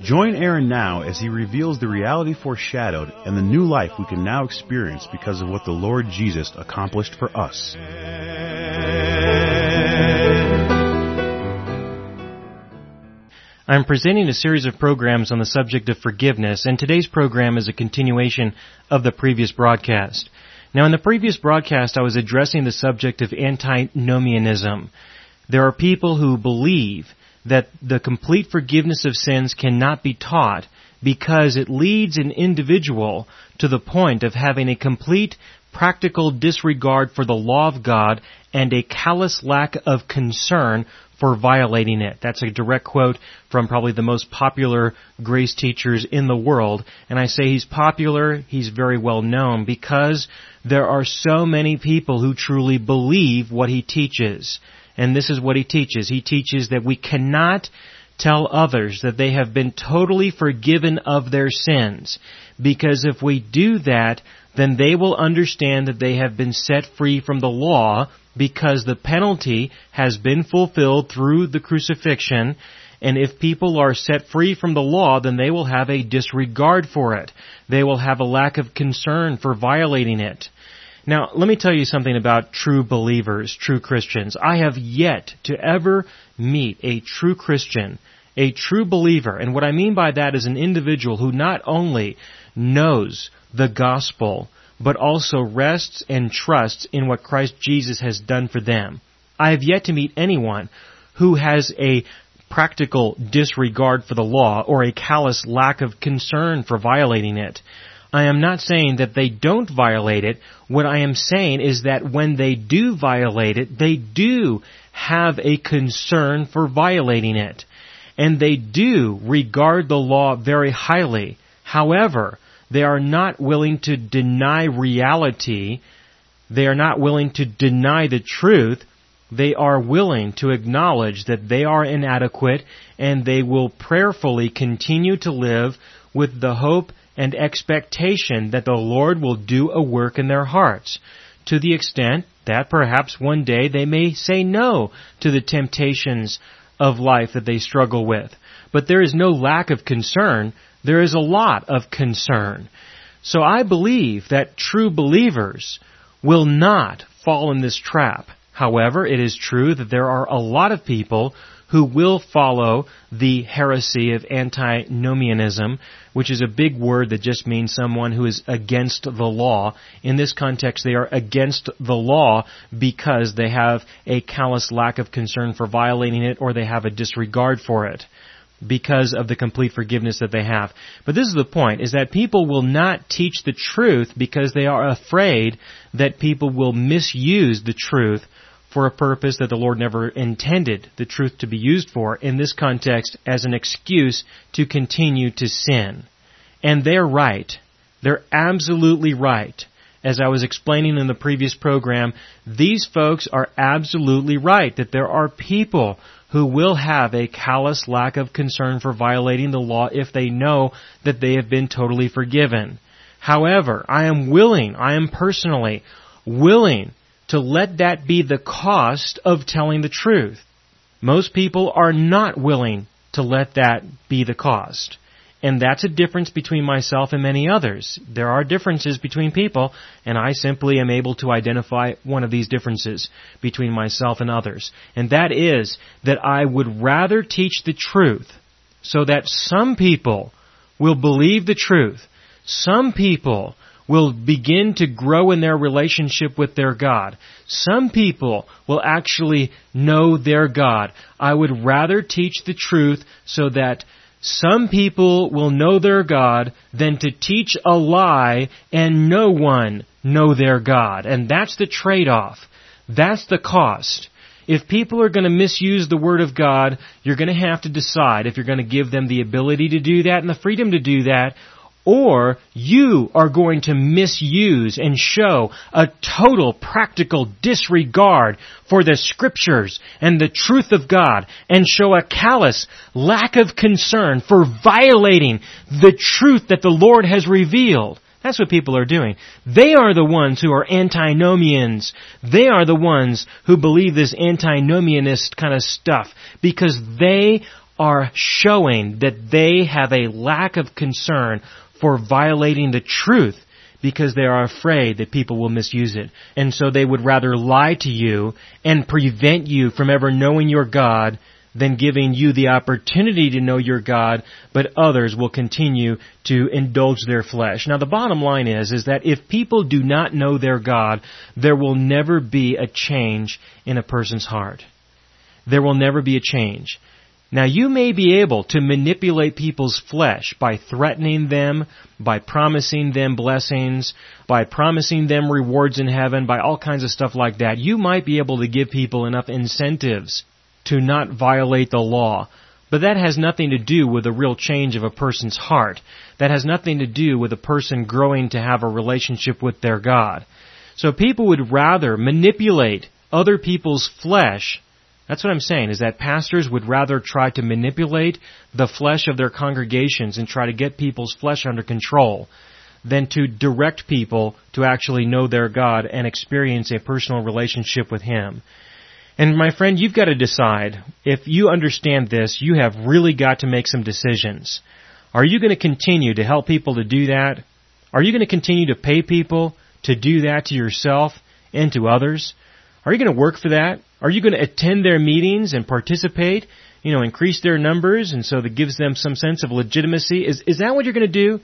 Join Aaron now as he reveals the reality foreshadowed and the new life we can now experience because of what the Lord Jesus accomplished for us. I'm presenting a series of programs on the subject of forgiveness, and today's program is a continuation of the previous broadcast. Now, in the previous broadcast, I was addressing the subject of antinomianism. There are people who believe that the complete forgiveness of sins cannot be taught because it leads an individual to the point of having a complete practical disregard for the law of God and a callous lack of concern for violating it. That's a direct quote from probably the most popular grace teachers in the world. And I say he's popular, he's very well known because there are so many people who truly believe what he teaches. And this is what he teaches. He teaches that we cannot tell others that they have been totally forgiven of their sins. Because if we do that, then they will understand that they have been set free from the law because the penalty has been fulfilled through the crucifixion. And if people are set free from the law, then they will have a disregard for it. They will have a lack of concern for violating it. Now, let me tell you something about true believers, true Christians. I have yet to ever meet a true Christian, a true believer. And what I mean by that is an individual who not only knows the gospel, but also rests and trusts in what Christ Jesus has done for them. I have yet to meet anyone who has a practical disregard for the law or a callous lack of concern for violating it. I am not saying that they don't violate it. What I am saying is that when they do violate it, they do have a concern for violating it. And they do regard the law very highly. However, they are not willing to deny reality. They are not willing to deny the truth. They are willing to acknowledge that they are inadequate and they will prayerfully continue to live with the hope and expectation that the Lord will do a work in their hearts to the extent that perhaps one day they may say no to the temptations of life that they struggle with. But there is no lack of concern there is a lot of concern. So I believe that true believers will not fall in this trap. However, it is true that there are a lot of people who will follow the heresy of antinomianism, which is a big word that just means someone who is against the law. In this context, they are against the law because they have a callous lack of concern for violating it or they have a disregard for it because of the complete forgiveness that they have. But this is the point, is that people will not teach the truth because they are afraid that people will misuse the truth for a purpose that the Lord never intended the truth to be used for, in this context, as an excuse to continue to sin. And they're right. They're absolutely right. As I was explaining in the previous program, these folks are absolutely right that there are people who will have a callous lack of concern for violating the law if they know that they have been totally forgiven. However, I am willing, I am personally willing to let that be the cost of telling the truth. Most people are not willing to let that be the cost. And that's a difference between myself and many others. There are differences between people, and I simply am able to identify one of these differences between myself and others. And that is that I would rather teach the truth so that some people will believe the truth. Some people will begin to grow in their relationship with their God. Some people will actually know their God. I would rather teach the truth so that some people will know their God than to teach a lie and no one know their God. And that's the trade-off. That's the cost. If people are going to misuse the Word of God, you're going to have to decide if you're going to give them the ability to do that and the freedom to do that, or you are going to misuse and show a total practical disregard for the scriptures and the truth of God and show a callous lack of concern for violating the truth that the Lord has revealed. That's what people are doing. They are the ones who are antinomians. They are the ones who believe this antinomianist kind of stuff because they are showing that they have a lack of concern for violating the truth because they are afraid that people will misuse it. And so they would rather lie to you and prevent you from ever knowing your God than giving you the opportunity to know your God, but others will continue to indulge their flesh. Now the bottom line is, is that if people do not know their God, there will never be a change in a person's heart. There will never be a change. Now you may be able to manipulate people's flesh by threatening them, by promising them blessings, by promising them rewards in heaven, by all kinds of stuff like that. You might be able to give people enough incentives to not violate the law. But that has nothing to do with a real change of a person's heart. That has nothing to do with a person growing to have a relationship with their God. So people would rather manipulate other people's flesh that's what I'm saying, is that pastors would rather try to manipulate the flesh of their congregations and try to get people's flesh under control than to direct people to actually know their God and experience a personal relationship with Him. And my friend, you've got to decide, if you understand this, you have really got to make some decisions. Are you going to continue to help people to do that? Are you going to continue to pay people to do that to yourself and to others? Are you going to work for that? Are you going to attend their meetings and participate? You know, increase their numbers and so that gives them some sense of legitimacy? Is, is that what you're going to do?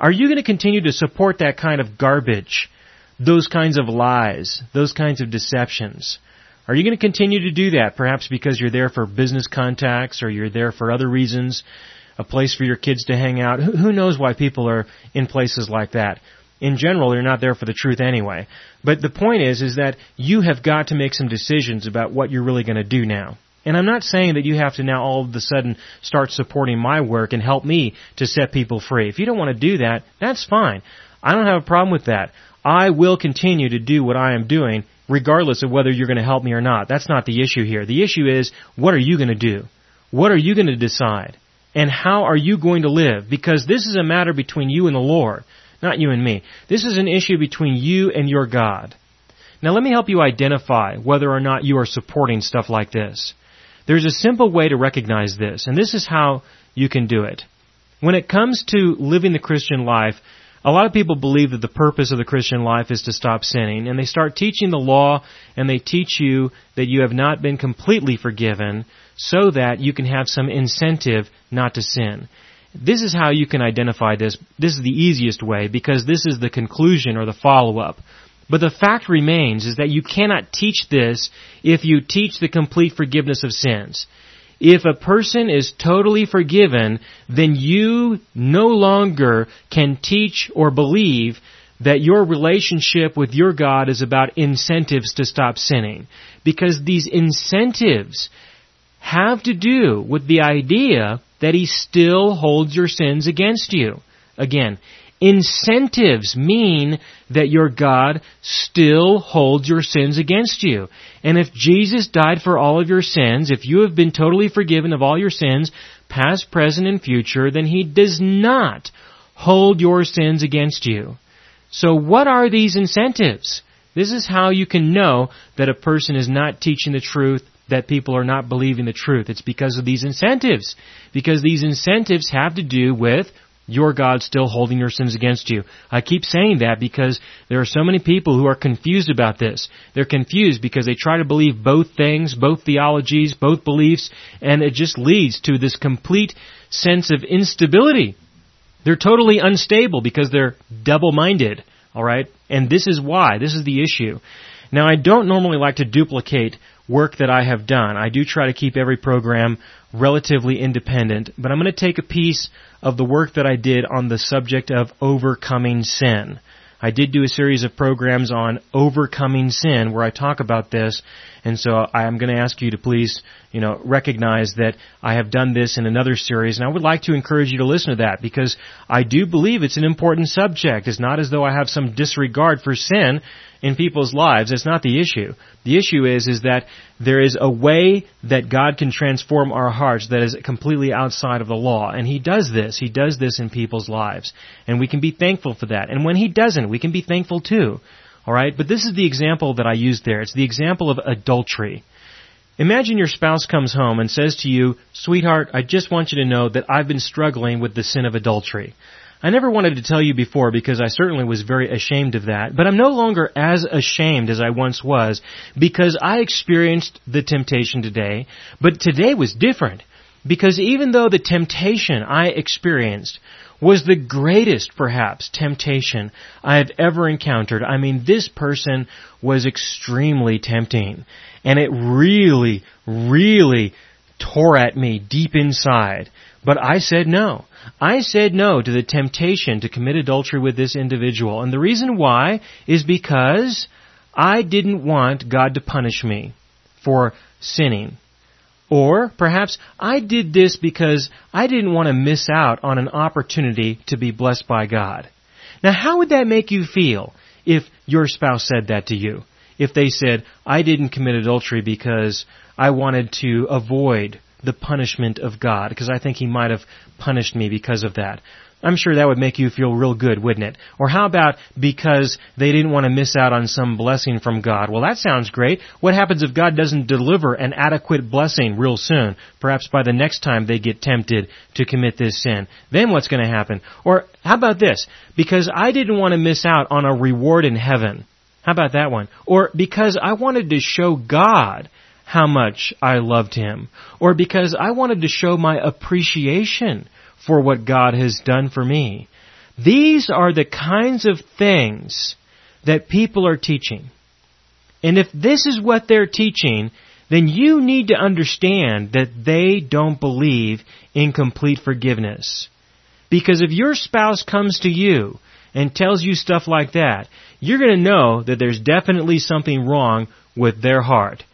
Are you going to continue to support that kind of garbage? Those kinds of lies? Those kinds of deceptions? Are you going to continue to do that? Perhaps because you're there for business contacts or you're there for other reasons, a place for your kids to hang out. Who knows why people are in places like that? In general, you're not there for the truth anyway. But the point is, is that you have got to make some decisions about what you're really going to do now. And I'm not saying that you have to now all of a sudden start supporting my work and help me to set people free. If you don't want to do that, that's fine. I don't have a problem with that. I will continue to do what I am doing regardless of whether you're going to help me or not. That's not the issue here. The issue is, what are you going to do? What are you going to decide? And how are you going to live? Because this is a matter between you and the Lord. Not you and me. This is an issue between you and your God. Now let me help you identify whether or not you are supporting stuff like this. There's a simple way to recognize this, and this is how you can do it. When it comes to living the Christian life, a lot of people believe that the purpose of the Christian life is to stop sinning, and they start teaching the law, and they teach you that you have not been completely forgiven, so that you can have some incentive not to sin. This is how you can identify this. This is the easiest way because this is the conclusion or the follow-up. But the fact remains is that you cannot teach this if you teach the complete forgiveness of sins. If a person is totally forgiven, then you no longer can teach or believe that your relationship with your God is about incentives to stop sinning. Because these incentives have to do with the idea that he still holds your sins against you. Again, incentives mean that your God still holds your sins against you. And if Jesus died for all of your sins, if you have been totally forgiven of all your sins, past, present, and future, then he does not hold your sins against you. So what are these incentives? This is how you can know that a person is not teaching the truth that people are not believing the truth. It's because of these incentives. Because these incentives have to do with your God still holding your sins against you. I keep saying that because there are so many people who are confused about this. They're confused because they try to believe both things, both theologies, both beliefs, and it just leads to this complete sense of instability. They're totally unstable because they're double-minded, alright? And this is why. This is the issue. Now I don't normally like to duplicate work that I have done. I do try to keep every program relatively independent, but I'm going to take a piece of the work that I did on the subject of overcoming sin. I did do a series of programs on overcoming sin where I talk about this, and so I'm going to ask you to please, you know, recognize that I have done this in another series, and I would like to encourage you to listen to that because I do believe it's an important subject. It's not as though I have some disregard for sin in people's lives. It's not the issue. The issue is, is that there is a way that God can transform our hearts that is completely outside of the law. And He does this. He does this in people's lives. And we can be thankful for that. And when He doesn't, we can be thankful too. Alright? But this is the example that I used there. It's the example of adultery. Imagine your spouse comes home and says to you, Sweetheart, I just want you to know that I've been struggling with the sin of adultery. I never wanted to tell you before because I certainly was very ashamed of that, but I'm no longer as ashamed as I once was because I experienced the temptation today, but today was different because even though the temptation I experienced was the greatest, perhaps, temptation I have ever encountered. I mean, this person was extremely tempting. And it really, really tore at me deep inside. But I said no. I said no to the temptation to commit adultery with this individual. And the reason why is because I didn't want God to punish me for sinning. Or perhaps I did this because I didn't want to miss out on an opportunity to be blessed by God. Now how would that make you feel if your spouse said that to you? If they said, I didn't commit adultery because I wanted to avoid the punishment of God, because I think He might have punished me because of that. I'm sure that would make you feel real good, wouldn't it? Or how about because they didn't want to miss out on some blessing from God? Well, that sounds great. What happens if God doesn't deliver an adequate blessing real soon? Perhaps by the next time they get tempted to commit this sin. Then what's going to happen? Or how about this? Because I didn't want to miss out on a reward in heaven. How about that one? Or because I wanted to show God how much I loved Him. Or because I wanted to show my appreciation for what God has done for me. These are the kinds of things that people are teaching. And if this is what they're teaching, then you need to understand that they don't believe in complete forgiveness. Because if your spouse comes to you and tells you stuff like that, you're going to know that there's definitely something wrong with their heart.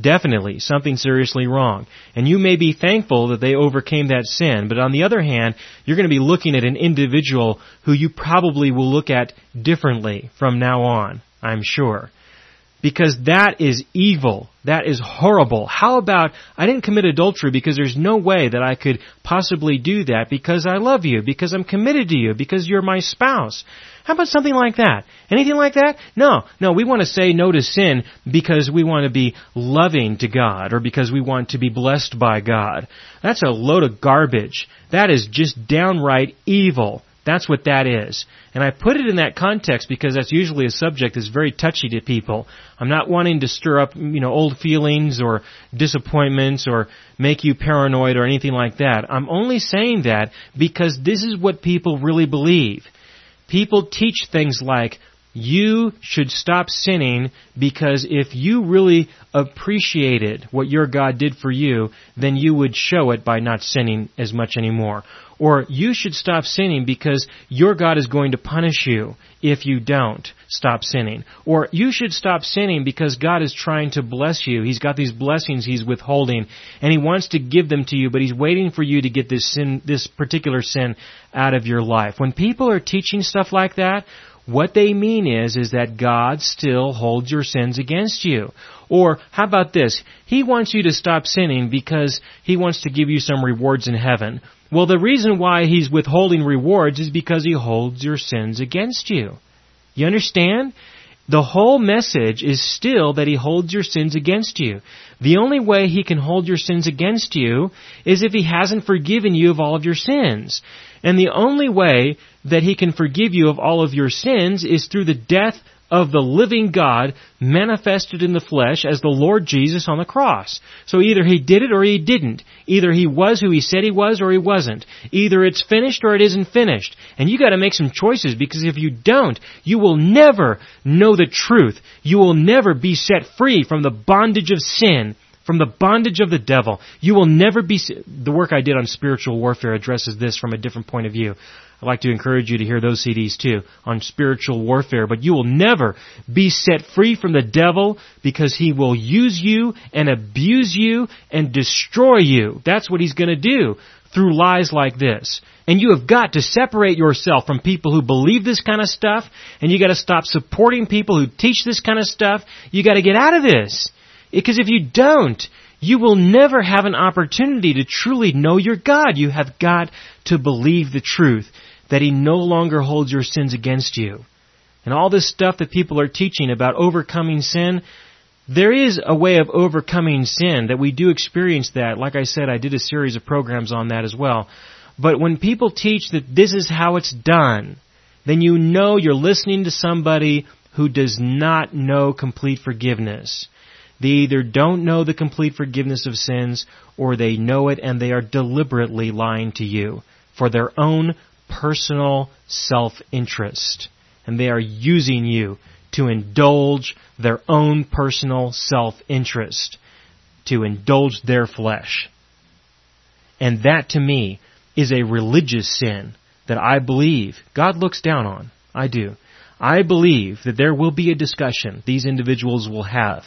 Definitely, something seriously wrong. And you may be thankful that they overcame that sin, but on the other hand, you're going to be looking at an individual who you probably will look at differently from now on, I'm sure. Because that is evil. That is horrible. How about, I didn't commit adultery because there's no way that I could possibly do that because I love you, because I'm committed to you, because you're my spouse. How about something like that? Anything like that? No, no, we want to say no to sin because we want to be loving to God or because we want to be blessed by God. That's a load of garbage. That is just downright evil. That's what that is. And I put it in that context because that's usually a subject that's very touchy to people. I'm not wanting to stir up, you know, old feelings or disappointments or make you paranoid or anything like that. I'm only saying that because this is what people really believe. People teach things like, you should stop sinning because if you really appreciated what your God did for you, then you would show it by not sinning as much anymore. Or you should stop sinning because your God is going to punish you if you don't stop sinning. Or you should stop sinning because God is trying to bless you. He's got these blessings He's withholding and He wants to give them to you, but He's waiting for you to get this sin, this particular sin out of your life. When people are teaching stuff like that, what they mean is, is that God still holds your sins against you. Or, how about this? He wants you to stop sinning because He wants to give you some rewards in heaven. Well, the reason why he's withholding rewards is because he holds your sins against you. You understand? The whole message is still that he holds your sins against you. The only way he can hold your sins against you is if he hasn't forgiven you of all of your sins. And the only way that he can forgive you of all of your sins is through the death of the living God manifested in the flesh as the Lord Jesus on the cross. So either he did it or he didn't. Either he was who he said he was or he wasn't. Either it's finished or it isn't finished. And you gotta make some choices because if you don't, you will never know the truth. You will never be set free from the bondage of sin from the bondage of the devil. You will never be, the work I did on spiritual warfare addresses this from a different point of view. I'd like to encourage you to hear those CDs too on spiritual warfare, but you will never be set free from the devil because he will use you and abuse you and destroy you. That's what he's gonna do through lies like this. And you have got to separate yourself from people who believe this kind of stuff, and you gotta stop supporting people who teach this kind of stuff. You gotta get out of this. Because if you don't, you will never have an opportunity to truly know your God. You have got to believe the truth that He no longer holds your sins against you. And all this stuff that people are teaching about overcoming sin, there is a way of overcoming sin that we do experience that. Like I said, I did a series of programs on that as well. But when people teach that this is how it's done, then you know you're listening to somebody who does not know complete forgiveness. They either don't know the complete forgiveness of sins or they know it and they are deliberately lying to you for their own personal self-interest. And they are using you to indulge their own personal self-interest, to indulge their flesh. And that to me is a religious sin that I believe God looks down on. I do. I believe that there will be a discussion these individuals will have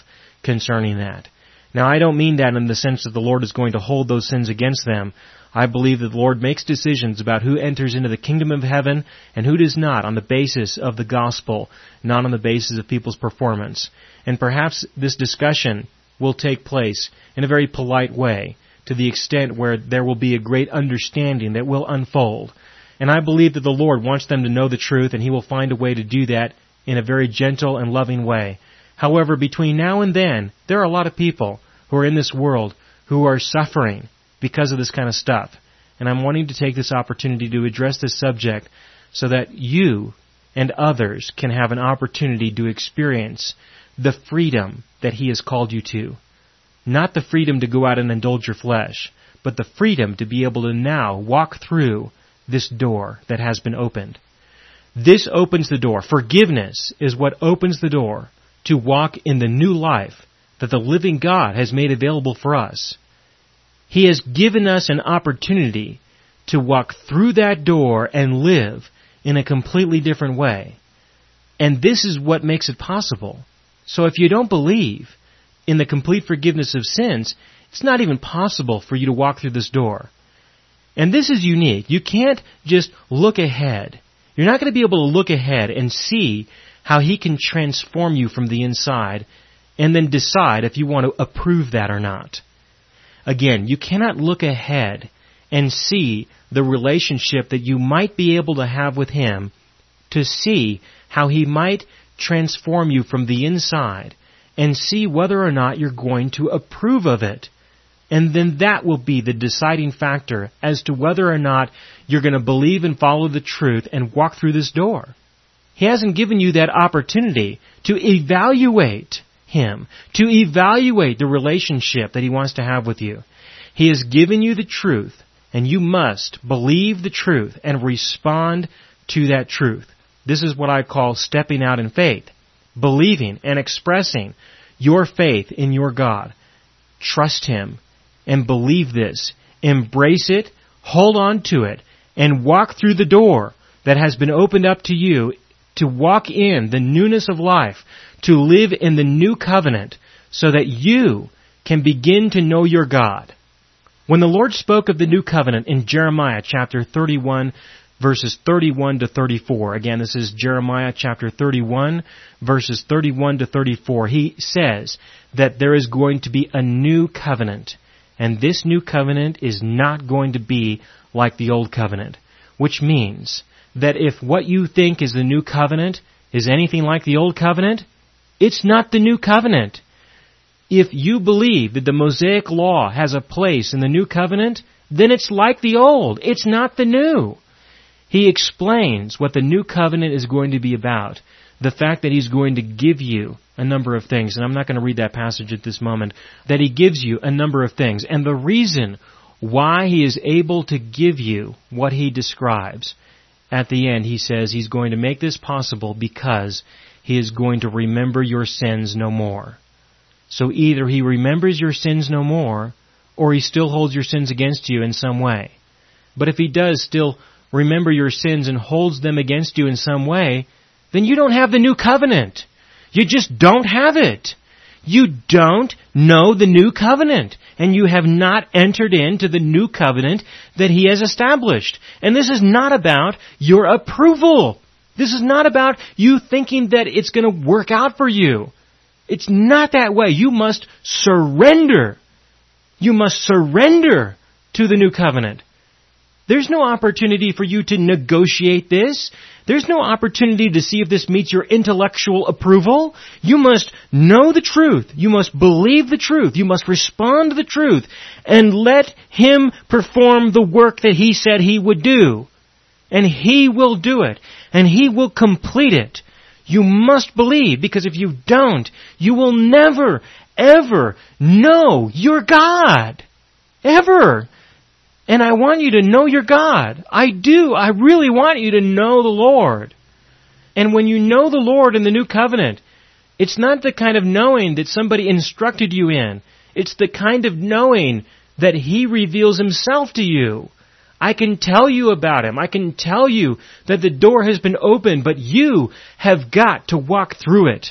concerning that. Now I don't mean that in the sense that the Lord is going to hold those sins against them. I believe that the Lord makes decisions about who enters into the kingdom of heaven and who does not on the basis of the gospel, not on the basis of people's performance. And perhaps this discussion will take place in a very polite way to the extent where there will be a great understanding that will unfold. And I believe that the Lord wants them to know the truth and He will find a way to do that in a very gentle and loving way. However, between now and then, there are a lot of people who are in this world who are suffering because of this kind of stuff. And I'm wanting to take this opportunity to address this subject so that you and others can have an opportunity to experience the freedom that He has called you to. Not the freedom to go out and indulge your flesh, but the freedom to be able to now walk through this door that has been opened. This opens the door. Forgiveness is what opens the door to walk in the new life that the living God has made available for us. He has given us an opportunity to walk through that door and live in a completely different way. And this is what makes it possible. So if you don't believe in the complete forgiveness of sins, it's not even possible for you to walk through this door. And this is unique. You can't just look ahead. You're not going to be able to look ahead and see how He can transform you from the inside and then decide if you want to approve that or not. Again, you cannot look ahead and see the relationship that you might be able to have with Him to see how He might transform you from the inside and see whether or not you're going to approve of it. And then that will be the deciding factor as to whether or not you're going to believe and follow the truth and walk through this door. He hasn't given you that opportunity to evaluate him, to evaluate the relationship that He wants to have with you. He has given you the truth, and you must believe the truth and respond to that truth. This is what I call stepping out in faith. Believing and expressing your faith in your God. Trust Him and believe this. Embrace it, hold on to it, and walk through the door that has been opened up to you to walk in the newness of life, to live in the new covenant so that you can begin to know your God. When the Lord spoke of the new covenant in Jeremiah chapter 31 verses 31 to 34, again this is Jeremiah chapter 31 verses 31 to 34, he says that there is going to be a new covenant. And this new covenant is not going to be like the old covenant. Which means that if what you think is the new covenant is anything like the old covenant, it's not the new covenant. If you believe that the Mosaic law has a place in the new covenant, then it's like the old. It's not the new. He explains what the new covenant is going to be about. The fact that he's going to give you a number of things, and I'm not going to read that passage at this moment, that he gives you a number of things. And the reason why he is able to give you what he describes at the end, he says he's going to make this possible because he is going to remember your sins no more. So either he remembers your sins no more, or he still holds your sins against you in some way. But if he does still remember your sins and holds them against you in some way, then you don't have the new covenant. You just don't have it. You don't know the new covenant, and you have not entered into the new covenant that he has established. And this is not about your approval. This is not about you thinking that it's going to work out for you. It's not that way. You must surrender. You must surrender to the new covenant. There's no opportunity for you to negotiate this. There's no opportunity to see if this meets your intellectual approval. You must know the truth. You must believe the truth. You must respond to the truth and let Him perform the work that He said He would do. And He will do it. And He will complete it. You must believe because if you don't, you will never, ever know your God. Ever. And I want you to know your God. I do. I really want you to know the Lord. And when you know the Lord in the new covenant, it's not the kind of knowing that somebody instructed you in. It's the kind of knowing that He reveals Himself to you. I can tell you about Him. I can tell you that the door has been opened, but you have got to walk through it.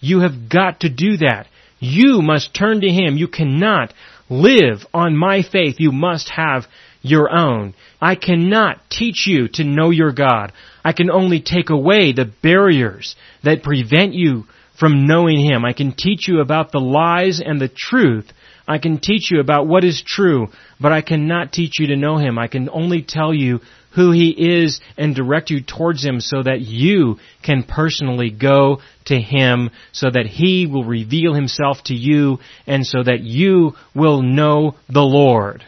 You have got to do that. You must turn to Him. You cannot live on my faith. You must have your own. I cannot teach you to know your God. I can only take away the barriers that prevent you from knowing Him. I can teach you about the lies and the truth. I can teach you about what is true, but I cannot teach you to know Him. I can only tell you who He is and direct you towards Him so that you can personally go to Him so that He will reveal Himself to you and so that you will know the Lord.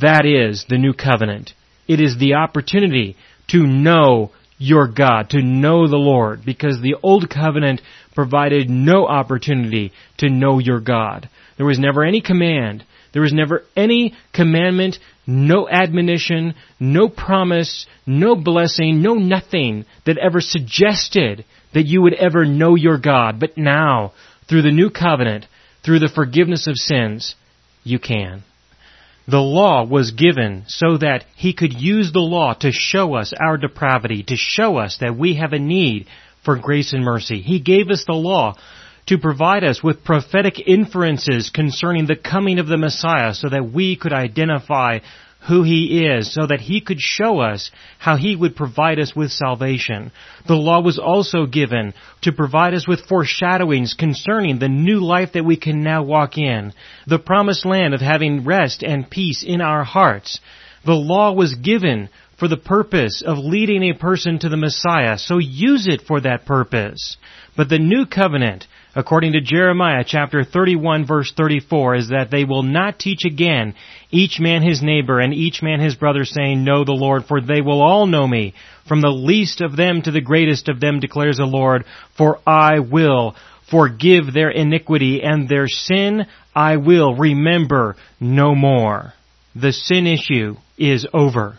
That is the new covenant. It is the opportunity to know your God, to know the Lord, because the old covenant provided no opportunity to know your God. There was never any command. There was never any commandment, no admonition, no promise, no blessing, no nothing that ever suggested that you would ever know your God. But now, through the new covenant, through the forgiveness of sins, you can. The law was given so that he could use the law to show us our depravity, to show us that we have a need for grace and mercy. He gave us the law to provide us with prophetic inferences concerning the coming of the Messiah so that we could identify who He is so that He could show us how He would provide us with salvation. The law was also given to provide us with foreshadowings concerning the new life that we can now walk in, the promised land of having rest and peace in our hearts. The law was given for the purpose of leading a person to the Messiah, so use it for that purpose. But the new covenant according to Jeremiah chapter 31 verse 34 is that they will not teach again each man his neighbor and each man his brother saying, Know the Lord, for they will all know me, from the least of them to the greatest of them declares the Lord, for I will forgive their iniquity and their sin I will remember no more. The sin issue is over.